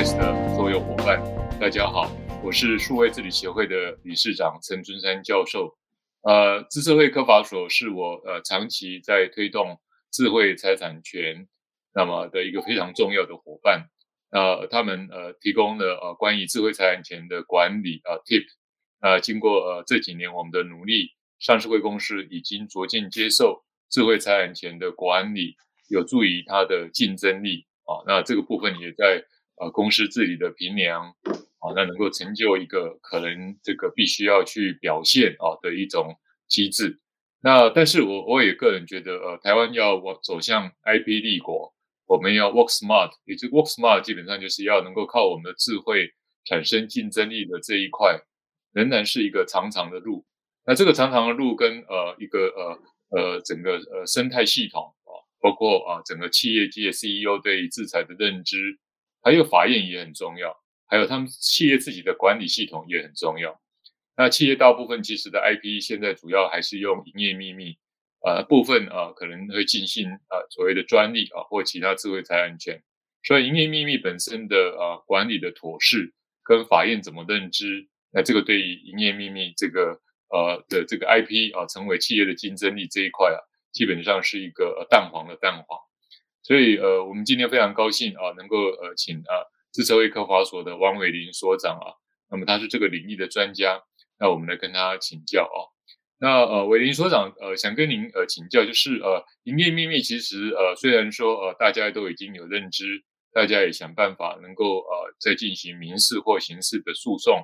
的所有伙伴，大家好，我是数位治理协会的理事长陈春山教授。呃，资策会科法所是我呃长期在推动智慧财产权那么的一个非常重要的伙伴。呃，他们呃提供了呃关于智慧财产权的管理呃 tip。呃，经过呃这几年我们的努力，上市会公司已经逐渐接受智慧财产权的管理，有助于它的竞争力。啊，那这个部分也在呃公司治理的平良啊，那能够成就一个可能这个必须要去表现啊的一种机制。那但是我我也个人觉得，呃，台湾要往走向 IP 立国，我们要 work smart，也就 work smart 基本上就是要能够靠我们的智慧产生竞争力的这一块，仍然是一个长长的路。那这个长长的路跟呃一个呃呃整个呃生态系统啊。包括啊，整个企业界 CEO 对制裁的认知，还有法院也很重要，还有他们企业自己的管理系统也很重要。那企业大部分其实的 IP 现在主要还是用营业秘密，呃，部分啊可能会进行啊所谓的专利啊或其他智慧财产权。所以营业秘密本身的啊管理的妥适，跟法院怎么认知，那这个对于营业秘密这个呃的这个 IP 啊成为企业的竞争力这一块啊。基本上是一个蛋黄的蛋黄，所以呃，我们今天非常高兴啊，能够呃请啊资策会科法所的王伟林所长啊，那么他是这个领域的专家，那我们来跟他请教啊。那呃，伟林所长呃想跟您呃请教，就是呃营业秘密其实呃虽然说呃大家都已经有认知，大家也想办法能够呃再进行民事或刑事的诉讼，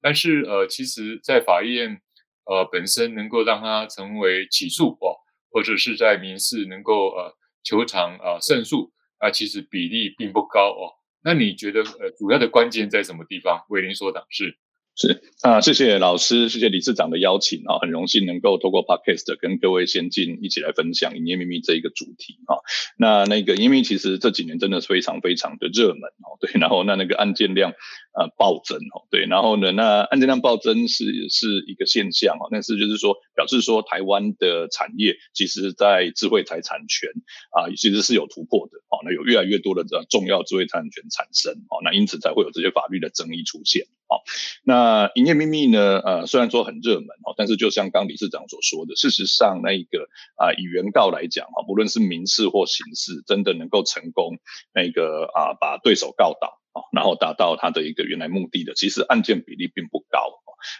但是呃其实在法院呃本身能够让它成为起诉哦。或者是在民事能够呃球场啊胜诉啊，其实比例并不高哦。那你觉得呃主要的关键在什么地方？伟麟所长是。是啊，谢谢老师，谢谢理事长的邀请啊，很荣幸能够透过 Podcast 跟各位先进一起来分享营业秘密这一个主题啊。那那个营业秘密其实这几年真的是非常非常的热门哦，对，然后那那个案件量呃暴增哦，对，然后呢，那案件量暴增是是一个现象哦，但是就是说表示说台湾的产业其实在智慧财产权啊其实是有突破的哦，那有越来越多的这重要智慧财产权产生哦，那因此才会有这些法律的争议出现哦，那。营业秘密呢？呃，虽然说很热门哦，但是就像刚理事长所说的，事实上那一个啊、以原告来讲啊，不论是民事或刑事，真的能够成功那个啊、把对手告倒啊，然后达到他的一个原来目的的，其实案件比例并不。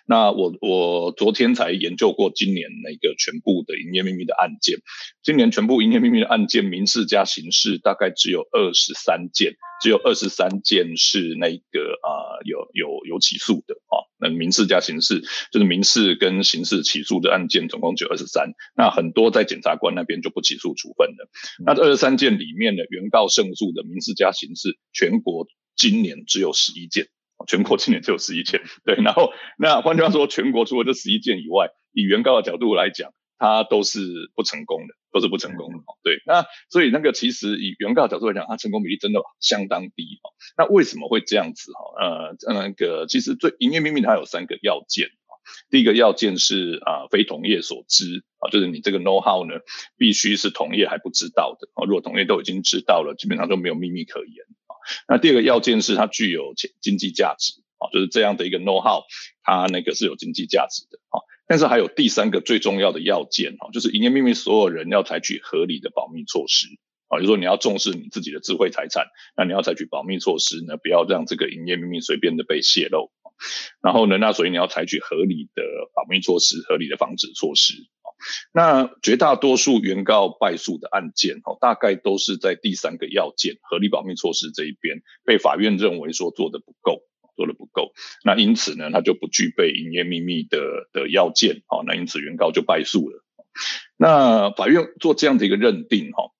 那我我昨天才研究过今年那个全部的营业秘密的案件，今年全部营业秘密的案件，民事加刑事大概只有二十三件，只有二十三件是那个啊、呃、有有有起诉的啊，那民事加刑事就是民事跟刑事起诉的案件总共只有二十三，那很多在检察官那边就不起诉处分了。那这二十三件里面的原告胜诉的民事加刑事，全国今年只有十一件。全国今年只有十一件，对，然后那换句话说，全国除了这十一件以外，以原告的角度来讲，它都是不成功的，都是不成功的，对。那所以那个其实以原告的角度来讲，它成功比例真的相当低哈。那为什么会这样子哈？呃，那个其实最营业秘密它有三个要件啊。第一个要件是啊，非同业所知啊，就是你这个 know how 呢，必须是同业还不知道的啊。如果同业都已经知道了，基本上就没有秘密可言。那第二个要件是它具有经济价值啊，就是这样的一个 know how，它那个是有经济价值的啊。但是还有第三个最重要的要件哈，就是营业秘密所有人要采取合理的保密措施啊，就是说你要重视你自己的智慧财产，那你要采取保密措施呢，不要让这个营业秘密随便的被泄露。然后呢，那所以你要采取合理的保密措施，合理的防止措施。那绝大多数原告败诉的案件，哦，大概都是在第三个要件合理保密措施这一边被法院认为说做得不够，做得不够。那因此呢，他就不具备营业秘密的的要件，哦，那因此原告就败诉了。那法院做这样的一个认定，哈，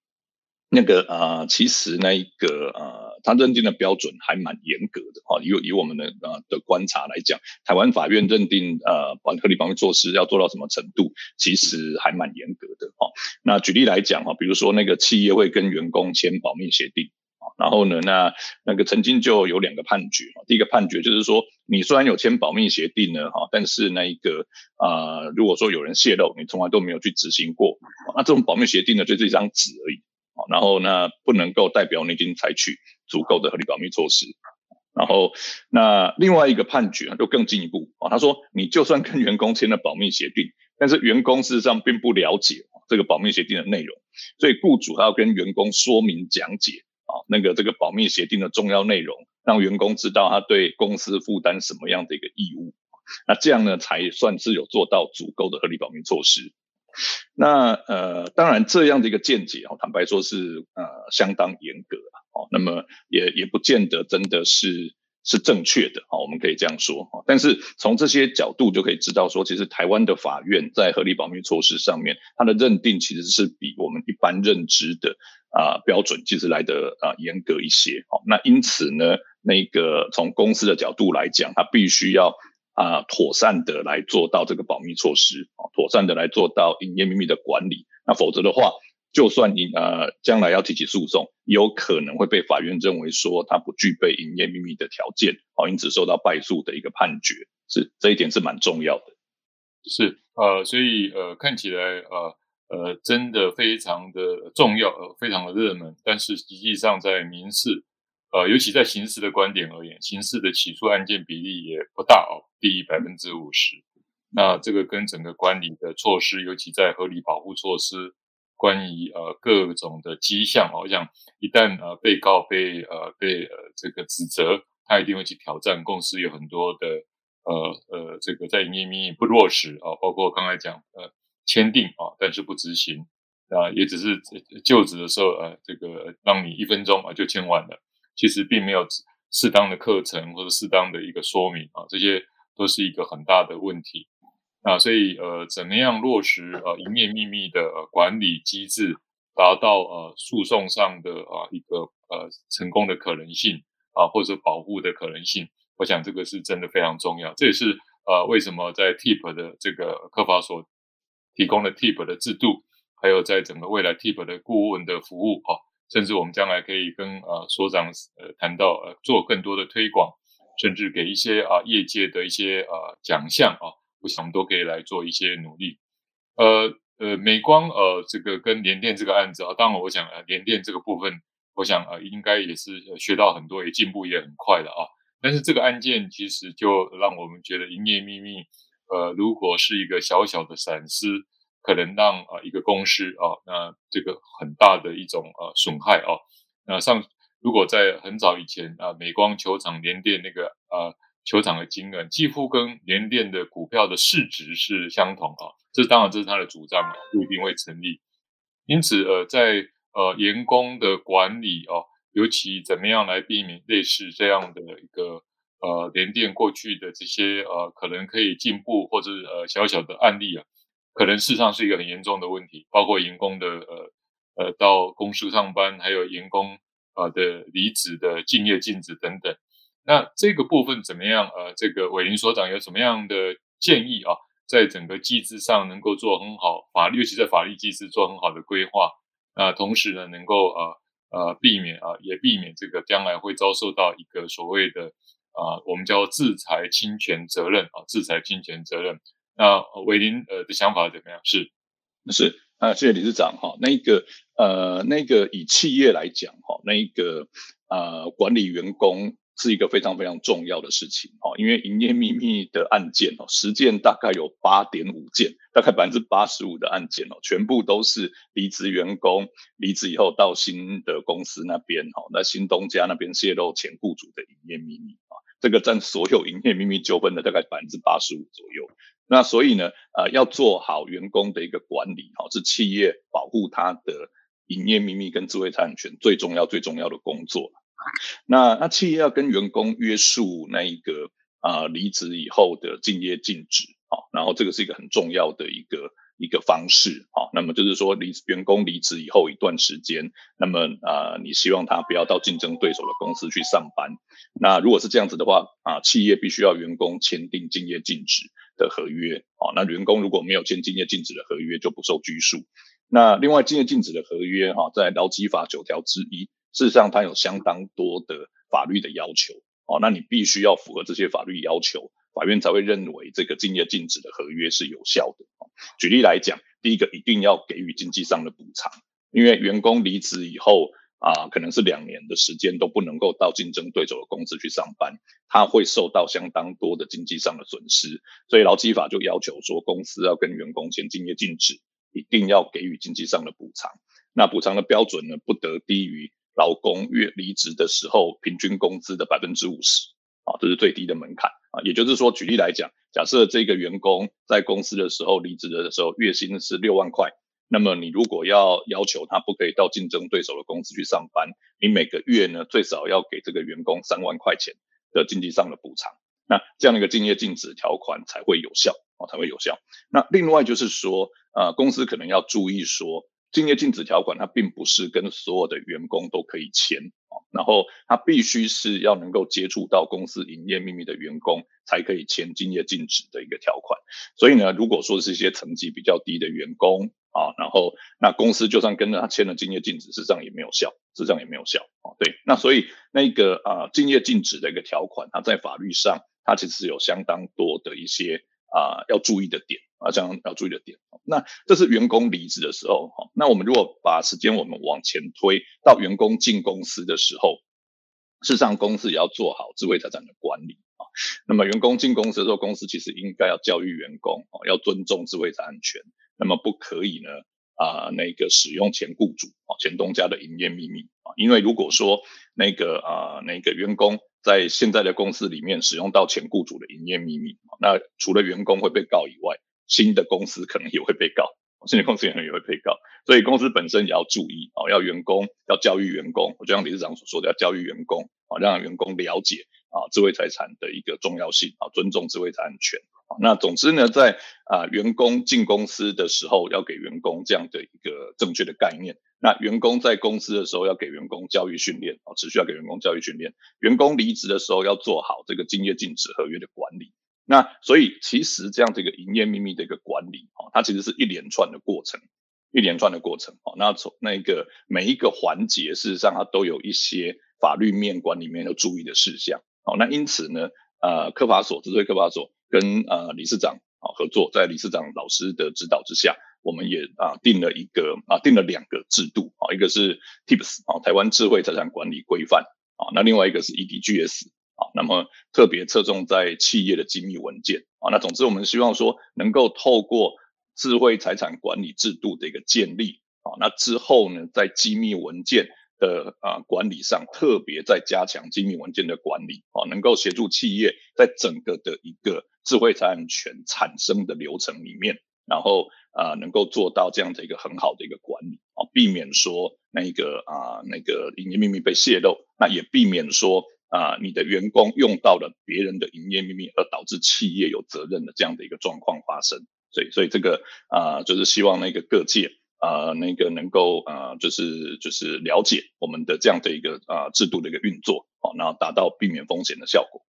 那个啊、其实那一个啊。他认定的标准还蛮严格的哈，以以我们的呃的观察来讲，台湾法院认定呃保合理保密措施要做到什么程度，其实还蛮严格的哈。那举例来讲哈，比如说那个企业会跟员工签保密协定啊，然后呢，那那个曾经就有两个判决，第一个判决就是说，你虽然有签保密协定呢哈，但是那一个啊，如果说有人泄露，你从来都没有去执行过，那这种保密协定呢，就是一张纸而已。然后呢，不能够代表你已经采取足够的合理保密措施。然后那另外一个判决就更进一步啊，他说你就算跟员工签了保密协定，但是员工事实上并不了解这个保密协定的内容，所以雇主还要跟员工说明讲解啊，那个这个保密协定的重要内容，让员工知道他对公司负担什么样的一个义务，那这样呢才算是有做到足够的合理保密措施。那呃，当然这样的一个见解啊，坦白说是呃相当严格啊，哦，那么也也不见得真的是是正确的啊，我们可以这样说啊。但是从这些角度就可以知道说，其实台湾的法院在合理保密措施上面，它的认定其实是比我们一般认知的啊标准其实来得啊严格一些。好，那因此呢，那个从公司的角度来讲，它必须要。啊，妥善的来做到这个保密措施，妥善的来做到营业秘密的管理。那否则的话，就算你呃将来要提起诉讼，有可能会被法院认为说他不具备营业秘密的条件，好，因此受到败诉的一个判决。是这一点是蛮重要的。是呃，所以呃看起来呃呃真的非常的重要，呃非常的热门，但是实际上在民事。呃，尤其在刑事的观点而言，刑事的起诉案件比例也不大哦，低于百分之五十。那这个跟整个管理的措施，尤其在合理保护措施，关于呃各种的迹象，好像一旦呃被告被呃被呃这个指责，他一定会去挑战。公司有很多的呃呃这个在营业秘密不落实啊，包括刚才讲呃签订啊，但是不执行啊，也只是就职的时候呃这个让你一分钟啊就签完了。其实并没有适当的课程或者适当的一个说明啊，这些都是一个很大的问题啊。所以呃，怎么样落实呃营业秘密的管理机制，达到呃诉讼上的啊一个呃成功的可能性啊，或者保护的可能性，我想这个是真的非常重要。这也是呃为什么在 TIP 的这个科法所提供的 TIP 的制度，还有在整个未来 TIP 的顾问的服务啊。甚至我们将来可以跟呃所长呃谈到呃做更多的推广，甚至给一些啊、业界的一些呃奖项啊，我想我们都可以来做一些努力。呃呃，美光呃这个跟联电这个案子啊，当然我想呃联电这个部分，我想呃应该也是学到很多，也进步也很快的啊。但是这个案件其实就让我们觉得营业秘密呃如果是一个小小的闪失。可能让啊一个公司啊，那这个很大的一种呃损害啊。那上如果在很早以前啊，美光球场联电那个呃球场的金额几乎跟联电的股票的市值是相同啊，这当然这是他的主张，不一定会成立。因此呃，在呃员工的管理哦，尤其怎么样来避免类似这样的一个呃联电过去的这些呃可能可以进步或者呃小小的案例啊。可能事实上是一个很严重的问题，包括员工的呃呃到公司上班，还有员工啊、的离职的敬业禁止等等。那这个部分怎么样？呃，这个伟林所长有什么样的建议啊？在整个机制上能够做很好法律，尤其在法律机制做很好的规划。那同时呢，能够呃呃避免啊，也避免这个将来会遭受到一个所谓的啊，我们叫制裁侵权责任啊，制裁侵权责任。那伟林呃的想法怎么样？是是啊，谢谢理事长哈。那个呃，那个以企业来讲哈，那个呃管理员工是一个非常非常重要的事情哈。因为营业秘密的案件哦，实践大概有八点五件，大概百分之八十五的案件哦，全部都是离职员工离职以后到新的公司那边哈，那新东家那边泄露前雇主的营业秘密啊，这个占所有营业秘密纠纷的大概百分之八十五左右。那所以呢，呃，要做好员工的一个管理，哈，是企业保护他的营业秘密跟智慧财产权最重要、最重要的工作。那那企业要跟员工约束那一个啊、呃，离职以后的竞业禁止，啊，然后这个是一个很重要的一个一个方式，啊，那么就是说离员工离职以后一段时间，那么啊、你希望他不要到竞争对手的公司去上班。那如果是这样子的话，啊，企业必须要员工签订竞业禁止。的合约啊，那员工如果没有签竞业禁止的合约，就不受拘束。那另外，竞业禁止的合约哈，在劳基法九条之一，事实上它有相当多的法律的要求哦。那你必须要符合这些法律要求，法院才会认为这个竞业禁止的合约是有效的。举例来讲，第一个一定要给予经济上的补偿，因为员工离职以后啊，可能是两年的时间都不能够到竞争对手的公司去上班，他会受到相当多的经济上的损失。所以劳基法就要求说，公司要跟员工签竞业禁止，一定要给予经济上的补偿。那补偿的标准呢，不得低于劳工月离职的时候平均工资的百分之五十啊，这是最低的门槛啊。也就是说，举例来讲，假设这个员工在公司的时候离职的时候月薪是六万块。那么你如果要要求他不可以到竞争对手的公司去上班，你每个月呢，最少要给这个员工三万块钱的经济上的补偿，那这样一个竞业禁止条款才会有效啊，才会有效。那另外就是说，呃，公司可能要注意说，竞业禁止条款它并不是跟所有的员工都可以签啊，然后它必须是要能够接触到公司营业秘密的员工才可以签竞业禁止的一个条款。所以呢，如果说是一些层级比较低的员工，啊，然后那公司就算跟着他签了竞业禁止，事实上也没有效，事实上也没有效啊。对，那所以那个啊，竞业禁止的一个条款，它在法律上，它其实有相当多的一些啊要注意的点啊，这样要注意的点。那这是员工离职的时候哈，那我们如果把时间我们往前推到员工进公司的时候，事实上公司也要做好智慧财产的管理啊。那么员工进公司的时候，公司其实应该要教育员工啊，要尊重智慧财产权。那么不可以呢？啊、那个使用前雇主啊、前东家的营业秘密啊，因为如果说那个啊、那个员工在现在的公司里面使用到前雇主的营业秘密，那除了员工会被告以外，新的公司可能也会被告，新的公司可能也会被告，所以公司本身也要注意啊，要员工要教育员工，就像理事长所说的，要教育员工啊，让员工了解啊，智慧财产的一个重要性啊，尊重智慧财产权。那总之呢，在啊、员工进公司的时候，要给员工这样的一个正确的概念。那员工在公司的时候，要给员工教育训练啊，持续要给员工教育训练。员工离职的时候，要做好这个竞业禁止合约的管理。那所以其实这样的一个营业秘密的一个管理啊，它其实是一连串的过程，一连串的过程啊。那从那个每一个环节，事实上它都有一些法律面管理面要注意的事项。好，那因此呢，呃，科法所，智慧科法所。跟呃理事长啊合作，在理事长老师的指导之下，我们也啊定了一个啊定了两个制度啊，一个是 TIPS 啊台湾智慧财产管理规范啊，那另外一个是 EDGS 啊，那么特别侧重在企业的机密文件啊，那总之我们希望说能够透过智慧财产管理制度的一个建立啊，那之后呢，在机密文件的啊管理上，特别在加强机密文件的管理啊，能够协助企业在整个的一个智慧财产权产生的流程里面，然后啊、能够做到这样的一个很好的一个管理啊，避免说那个啊那个营业秘密被泄露，那也避免说啊你的员工用到了别人的营业秘密而导致企业有责任的这样的一个状况发生。所以，所以这个啊，就是希望那个各界啊，那个能够啊，就是就是了解我们的这样的一个啊制度的一个运作啊，然后达到避免风险的效果。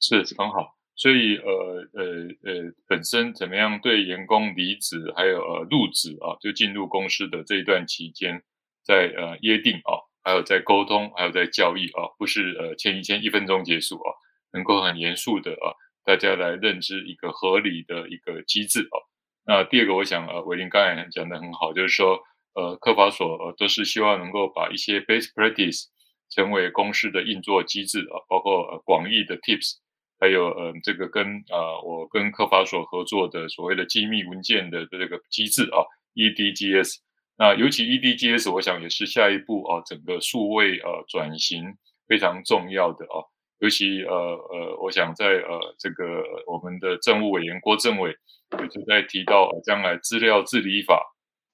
是很好。所以呃呃呃，本身怎么样对员工离职，还有呃入职啊，就进入公司的这一段期间，在呃约定啊，还有在沟通，还有在教育啊，不是呃签一签一分钟结束啊，能够很严肃的啊，大家来认知一个合理的一个机制啊。那第二个，我想呃伟林刚才讲的很好，就是说呃科法所呃都是希望能够把一些 best practice 成为公司的运作机制啊，包括呃广义的 tips。还有，嗯、呃，这个跟啊、呃，我跟科法所合作的所谓的机密文件的这个机制啊，EDGS。那尤其 EDGS，我想也是下一步啊，整个数位呃转型非常重要的啊。尤其呃呃，我想在呃这个我们的政务委员郭政委也就在提到，呃、将来资料治理法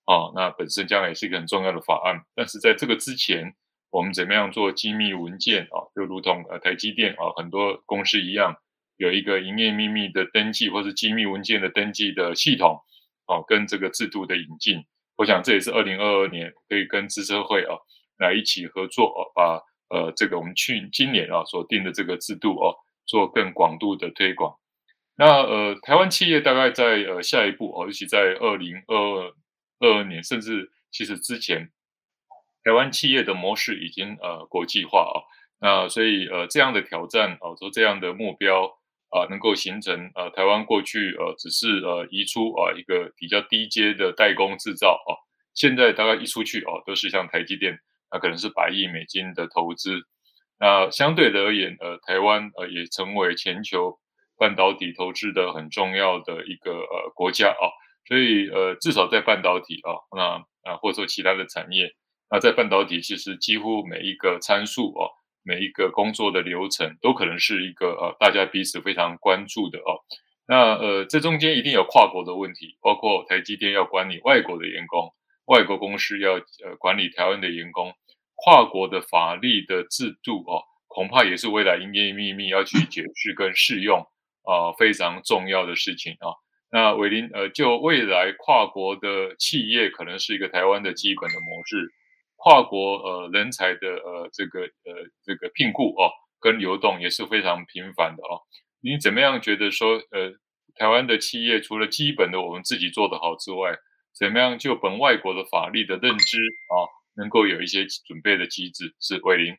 啊，那本身将来也是一个很重要的法案。但是在这个之前，我们怎么样做机密文件啊？就如同呃台积电啊，很多公司一样，有一个营业秘密的登记或是机密文件的登记的系统啊，跟这个制度的引进，我想这也是二零二二年可以跟资策会啊来一起合作啊，把呃这个我们去今年啊所定的这个制度啊做更广度的推广。那呃台湾企业大概在呃下一步哦，尤其在二零二二年，甚至其实之前。台湾企业的模式已经呃国际化啊，那所以呃这样的挑战哦，说这样的目标啊，能够形成呃台湾过去呃只是呃移出啊一个比较低阶的代工制造啊，现在大概一出去哦，都是像台积电那可能是百亿美金的投资。那相对的而言，呃，台湾呃也成为全球半导体投资的很重要的一个呃国家啊，所以呃至少在半导体啊，那啊或者说其他的产业，那在半导体其实几乎每一个参数哦，每一个工作的流程都可能是一个呃大家彼此非常关注的哦。那呃这中间一定有跨国的问题，包括台积电要管理外国的员工，外国公司要呃管理台湾的员工。跨国的法律的制度哦，恐怕也是未来营业秘密要去解释跟适用啊、非常重要的事情啊。那伟林呃，就未来跨国的企业可能是一个台湾的基本的模式，跨国呃人才的呃这个呃这个聘雇哦跟流动也是非常频繁的哦。你怎么样觉得说呃台湾的企业除了基本的我们自己做得好之外，怎么样就本外国的法律的认知啊？能够有一些准备的机制，是伟霖，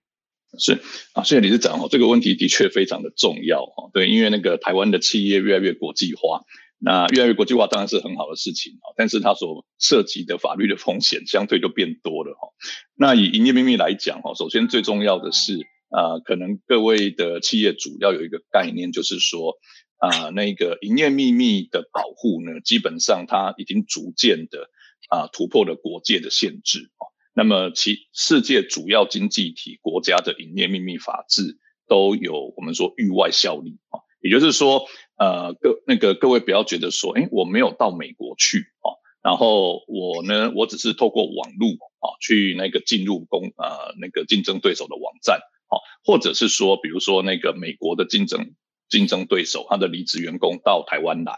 是啊，谢谢理事长哦，这个问题的确非常的重要哦，对，因为那个台湾的企业越来越国际化，那越来越国际化当然是很好的事情哦，但是它所涉及的法律的风险相对就变多了哈。那以营业秘密来讲哈，首先最重要的是啊，可能各位的企业主要有一个概念，就是说啊，那个营业秘密的保护呢，基本上它已经逐渐的啊突破了国界的限制啊。那么，其世界主要经济体国家的营业秘密法制都有我们说域外效力啊，也就是说，呃，各那个各位不要觉得说，哎，我没有到美国去啊，然后我呢，我只是透过网络啊去那个进入公呃那个竞争对手的网站哦，或者是说，比如说那个美国的竞争竞争对手他的离职员工到台湾来，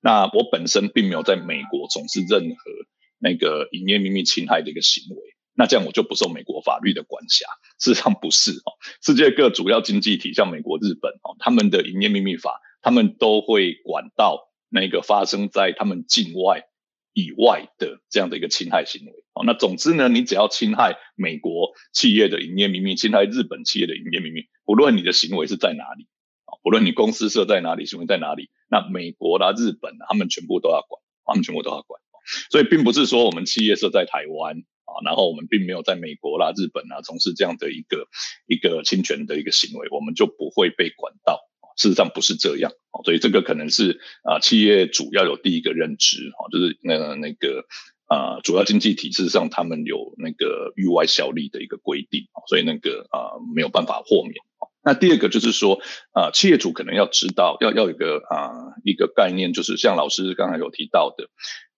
那我本身并没有在美国从事任何那个营业秘密侵害的一个行为。那这样我就不受美国法律的管辖，事实上不是哦。世界各主要经济体，像美国、日本哦，他们的营业秘密法，他们都会管到那个发生在他们境外以外的这样的一个侵害行为哦。那总之呢，你只要侵害美国企业的营业秘密，侵害日本企业的营业秘密，不论你的行为是在哪里啊，不论你公司设在哪里，行为在哪里，那美国啦、日本他们全部都要管，他们全部都要管。所以并不是说我们企业设在台湾。啊，然后我们并没有在美国啦、日本啊从事这样的一个一个侵权的一个行为，我们就不会被管到。事实上不是这样，所以这个可能是啊，企业主要有第一个认知，哈，就是那那个啊，主要经济体制上他们有那个域外效力的一个规定，所以那个啊没有办法豁免。那第二个就是说啊，企业主可能要知道，要要有一个啊一个概念，就是像老师刚才有提到的。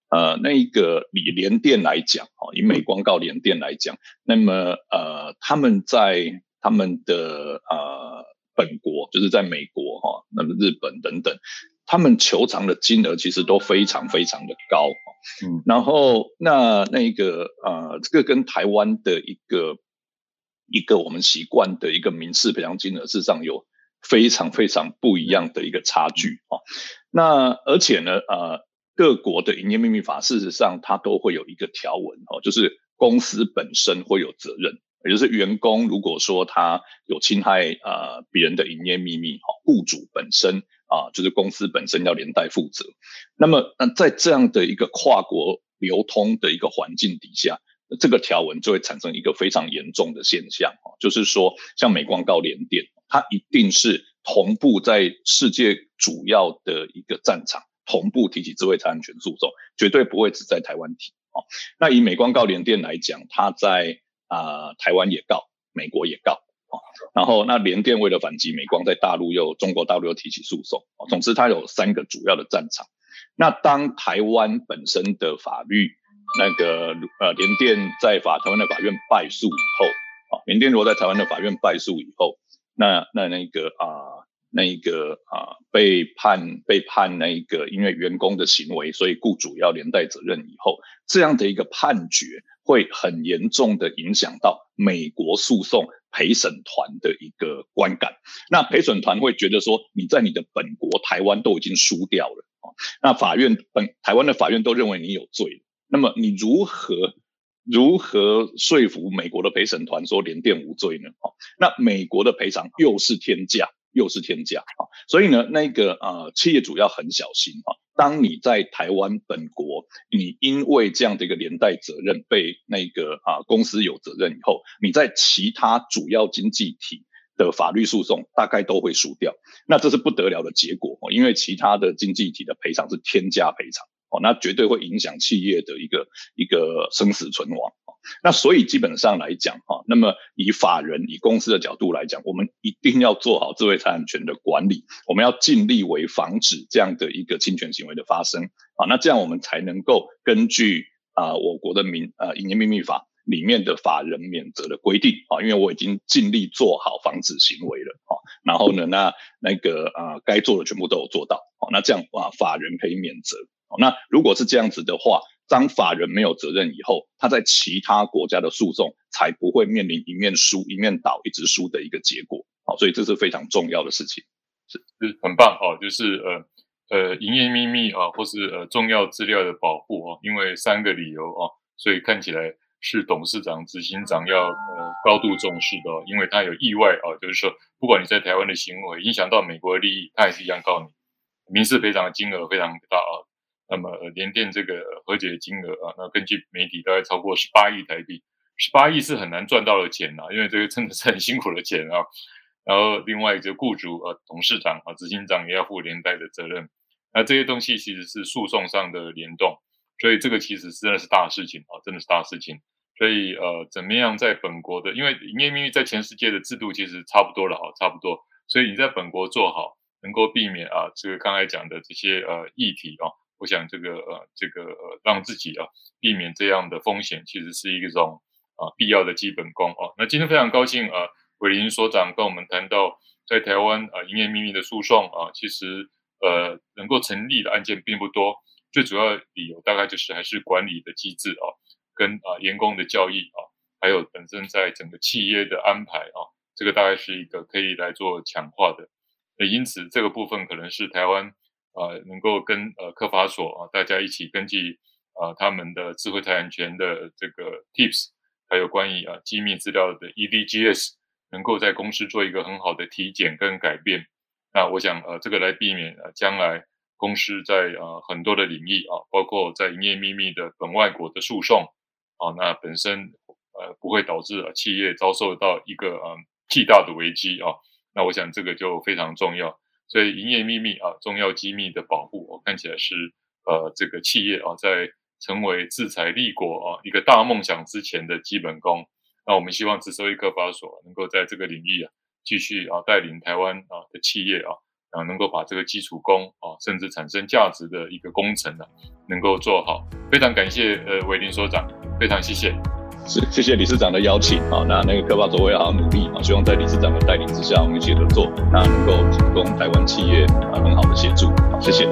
呃，那一个以联电来讲，哦，以美光告联电来讲，那么呃，他们在他们的呃本国，就是在美国哈，那么日本等等，他们求偿的金额其实都非常非常的高，嗯，然后那那个呃，这个跟台湾的一个一个我们习惯的一个民事赔偿金额，事实上有非常非常不一样的一个差距啊，那而且呢，呃。各国的营业秘密法，事实上它都会有一个条文哦，就是公司本身会有责任，也就是员工如果说他有侵害呃别人的营业秘密，哈，雇主本身啊，就是公司本身要连带负责。那么，那在这样的一个跨国流通的一个环境底下，这个条文就会产生一个非常严重的现象，就是说，像美光告联电，它一定是同步在世界主要的一个战场。同步提起智慧财产权诉讼，绝对不会只在台湾提哦。那以美光告联电来讲，它在啊、台湾也告，美国也告哦。然后那联电为了反击美光，在大陆又中国大陆又提起诉讼。总之，它有三个主要的战场。那当台湾本身的法律那个呃联电在法台湾的法院败诉以后啊，联电如果在台湾的法院败诉以后，那那那个啊。那一个啊，被判被判那一个，因为员工的行为，所以雇主要连带责任。以后这样的一个判决，会很严重的影响到美国诉讼陪审团的一个观感。那陪审团会觉得说，你在你的本国台湾都已经输掉了，那法院本台湾的法院都认为你有罪，那么你如何如何说服美国的陪审团说联电无罪呢？那美国的赔偿又是天价。又是天价啊。所以呢，那个呃企业主要很小心啊。当你在台湾本国，你因为这样的一个连带责任被那个啊公司有责任以后，你在其他主要经济体的法律诉讼大概都会输掉，那这是不得了的结果哦，因为其他的经济体的赔偿是天价赔偿哦，那绝对会影响企业的一个一个生死存亡。那所以基本上来讲哈，那么以法人以公司的角度来讲，我们一定要做好智慧财产权的管理，我们要尽力为防止这样的一个侵权行为的发生啊。那这样我们才能够根据啊我国的民啊营业秘密法里面的法人免责的规定啊，因为我已经尽力做好防止行为了啊。然后呢，那那个啊该做的全部都有做到啊。那这样啊法人可以免责。那如果是这样子的话。当法人没有责任以后，他在其他国家的诉讼才不会面临一面输一面倒一直输的一个结果。好，所以这是非常重要的事情。是，是很棒哦，就是呃呃营业秘密啊，或是呃重要资料的保护啊，因为三个理由啊，所以看起来是董事长、执行长要呃高度重视的，因为他有意外啊，就是说不管你在台湾的行为影响到美国的利益，他也是一样告你，民事赔偿的金额非常大啊。那么联电这个和解金额啊，那根据媒体大概超过十八亿台币，十八亿是很难赚到的钱啊，因为这个真的是很辛苦的钱啊。然后另外一个雇主啊、董事长啊、执行长也要负连带的责任，那这些东西其实是诉讼上的联动，所以这个其实真的是大事情啊，真的是大事情。所以呃，怎么样在本国的，因为营业秘密在全世界的制度其实差不多了啊，差不多，所以你在本国做好，能够避免啊这个刚才讲的这些呃议题啊。我想这个呃，这个呃，让自己啊避免这样的风险，其实是一种啊必要的基本功啊。那今天非常高兴啊，韦林所长跟我们谈到在台湾啊营业秘密的诉讼啊，其实呃能够成立的案件并不多，最主要理由大概就是还是管理的机制啊，跟啊员工的教育啊，还有本身在整个企业的安排啊，这个大概是一个可以来做强化的。那因此这个部分可能是台湾。呃，能够跟呃科法所啊，大家一起根据、呃、他们的智慧财产权的这个 tips，还有关于啊机密资料的 EDGS，能够在公司做一个很好的体检跟改变。那我想呃这个来避免呃将来公司在呃很多的领域啊，包括在营业秘密的本外国的诉讼啊，那本身呃不会导致啊企业遭受到一个呃巨大的危机啊。那我想这个就非常重要。所以，营业秘密啊，重要机密的保护，我看起来是呃，这个企业啊，在成为制裁立国啊一个大梦想之前的基本功。那我们希望智社会科法所能够在这个领域啊，继续啊带领台湾啊的企业啊，啊能够把这个基础功啊，甚至产生价值的一个工程啊，能够做好。非常感谢呃韦林所长，非常谢谢。是，谢谢理事长的邀请好，那那个科发总会好好努力啊，希望在理事长的带领之下，我们一起合作，那能够提供台湾企业啊很好的协助，好，谢谢。